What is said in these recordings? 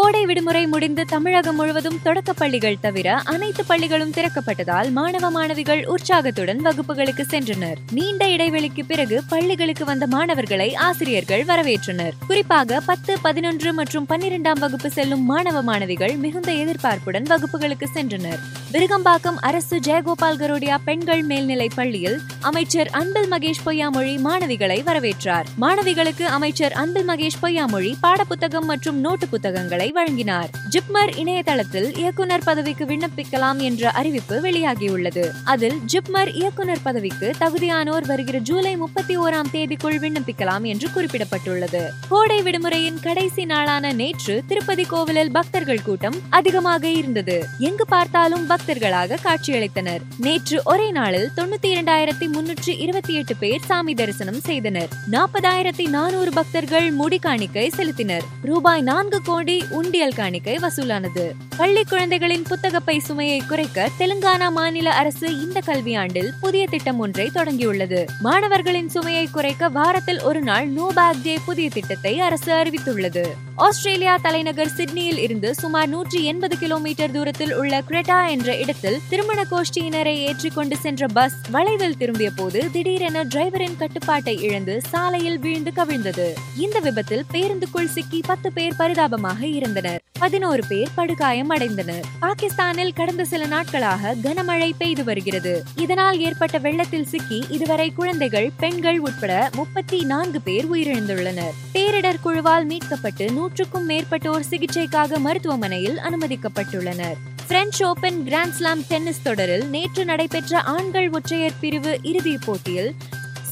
கோடை விடுமுறை முடிந்து தமிழகம் முழுவதும் தொடக்க பள்ளிகள் தவிர அனைத்து பள்ளிகளும் திறக்கப்பட்டதால் மாணவ மாணவிகள் உற்சாகத்துடன் வகுப்புகளுக்கு சென்றனர். நீண்ட இடைவெளிக்கு பிறகு பள்ளிகளுக்கு வந்த மாணவர்களை ஆசிரியர்கள் வரவேற்றனர். குறிப்பாக பத்து பதினொன்று மற்றும் பன்னிரெண்டாம் வகுப்பு செல்லும் மாணவ மாணவிகள் மிகுந்த எதிர்பார்ப்புடன் வகுப்புகளுக்கு சென்றனர். விருகம்பாக்கம் அரசு ஜெயகோபால் கரோடியா பெண்கள் மேல்நிலை பள்ளியில் அமைச்சர் அன்பில் மகேஷ் பொய்யாமொழி மாணவிகளை வரவேற்றார். மாணவிகளுக்கு அமைச்சர் அன்பில் மகேஷ் பொய்யாமொழி பாடப்புத்தகம் மற்றும் நோட்டு புத்தகங்களை வழங்கினார். ஜிப்மர் இணையதளத்தில் இயக்குனர் பதவிக்கு விண்ணப்பிக்கலாம் என்ற அறிவிப்பு வெளியாகியுள்ளது. அதில் ஜிப்மர் இயக்குனர் பதவிக்கு தகுதியானோர் வருகிற ஜூலை முப்பத்தி ஓராம் தேதிக்குள் விண்ணப்பிக்கலாம் என்று குறிப்பிடப்பட்டுள்ளது. கோடை விடுமுறையின் கடைசி நாளான நேற்று திருப்பதி கோவிலில் பக்தர்கள் கூட்டம் அதிகமாக இருந்தது. எங்கு பார்த்தாலும் பக்தர்களாக காட்சியளித்தனர். நேற்று ஒரே நாளில் தொண்ணூத்தி இரண்டாயிரத்தி முன்னூற்றி இருபத்தி எட்டு பேர் சாமி தரிசனம் செய்தனர். நாற்பதாயிரத்தி நானூறு பக்தர்கள் முடி காணிக்கை செலுத்தினர். ரூபாய் நான்கு கோடி உண்டியல் காணிக்கை வசூலானது. பள்ளி குழந்தைகளின் புத்தக பை சுமையை குறைக்க தெலுங்கானா மாநில அரசு இந்த கல்வியாண்டில் புதிய திட்டம் ஒன்றை தொடங்கியுள்ளது. மாணவர்களின் சுமையை குறைக்க வாரத்தில் ஒரு நாள் நோ பேக் டே புதிய திட்டத்தை அரசு அறிவித்துள்ளது. ஆஸ்திரேலியா தலைநகர் சிட்னியில் இருந்து சுமார் நூற்றி எண்பது கிலோமீட்டர் தூரத்தில் உள்ள கிரெட்டா என்ற இடத்தில் திருமண கோஷ்டியினரை ஏற்றிக்கொண்டு சென்ற பஸ் வளைவில் திரும்பிய போது திடீரென டிரைவரின் கட்டுப்பாட்டை இழந்து சாலையில் வீழ்ந்து கவிழ்ந்தது. இந்த விபத்தில் பேருந்துக்குள் சிக்கி பத்து பேர் பரிதாபமாக இருந்தனர் பதினோரு பேர் படுகாயம் அடைந்தனர். பாகிஸ்தானில் கடந்த சில நாட்களாக கனமழை பெய்து வருகிறது. இதனால் ஏற்பட்ட வெள்ளத்தில் சிக்கி இதுவரை குழந்தைகள் பெண்கள் உட்பட முப்பத்தி நான்கு பேர் உயிரிழந்துள்ளனர். பேரிடர் குழுவால் மீட்கப்பட்டு நூற்றுக்கும் மேற்பட்டோர் சிகிச்சைக்காக மருத்துவமனையில் அனுமதிக்கப்பட்டுள்ளனர். பிரெஞ்ச் ஓபன் கிராண்ட்ஸ்லாம் டென்னிஸ் தொடரில் நேற்று நடைபெற்ற ஆண்கள் ஒற்றையர் பிரிவு இறுதிப் போட்டியில்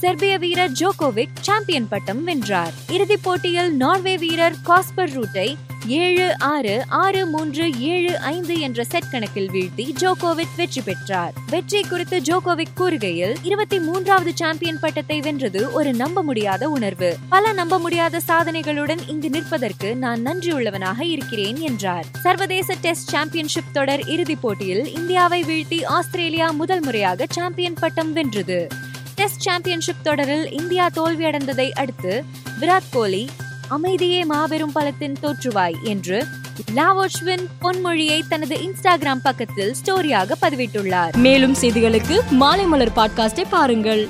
செர்பிய வீரர் ஜோகோவிக் சாம்பியன் பட்டம் வென்றார். இறுதிப் போட்டியில் நார்வே வீரர் காஸ்பர் ரூட்டை ஏழு ஆறு ஆறு மூன்று ஏழு ஐந்து என்ற செட் கணக்கில் வீழ்த்தி ஜோகோவிக் வெற்றி பெற்றார். வெற்றி குறித்து ஜோகோவிக் கூறுகையில் இருபத்தி மூன்றாவது சாம்பியன் பட்டத்தை வென்றது ஒரு நம்ப முடியாத உணர்வு. பல நம்ப முடியாத சாதனைகளுடன் இங்கு நிற்பதற்கு நான் நன்றியுள்ளவனாக இருக்கிறேன் என்றார். சர்வதேச டெஸ்ட் சாம்பியன்ஷிப் தொடர் இறுதிப் போட்டியில் இந்தியாவை வீழ்த்தி ஆஸ்திரேலியா முதல் முறையாக சாம்பியன் பட்டம் வென்றது. டெஸ்ட் சாம்பியன்ஷிப் தொடரில் இந்தியா தோல்வியடைந்ததை அடுத்து விராட் கோலி அமைதியே மாபெரும் பலத்தின் தோற்றுவாய் என்று லாவோஷ்வின் பொன்மொழியை தனது இன்ஸ்டாகிராம் பக்கத்தில் ஸ்டோரியாக பதிவிட்டுள்ளார். மேலும் செய்திகளுக்கு மாலை மலர் பாட்காஸ்டை பாருங்கள்.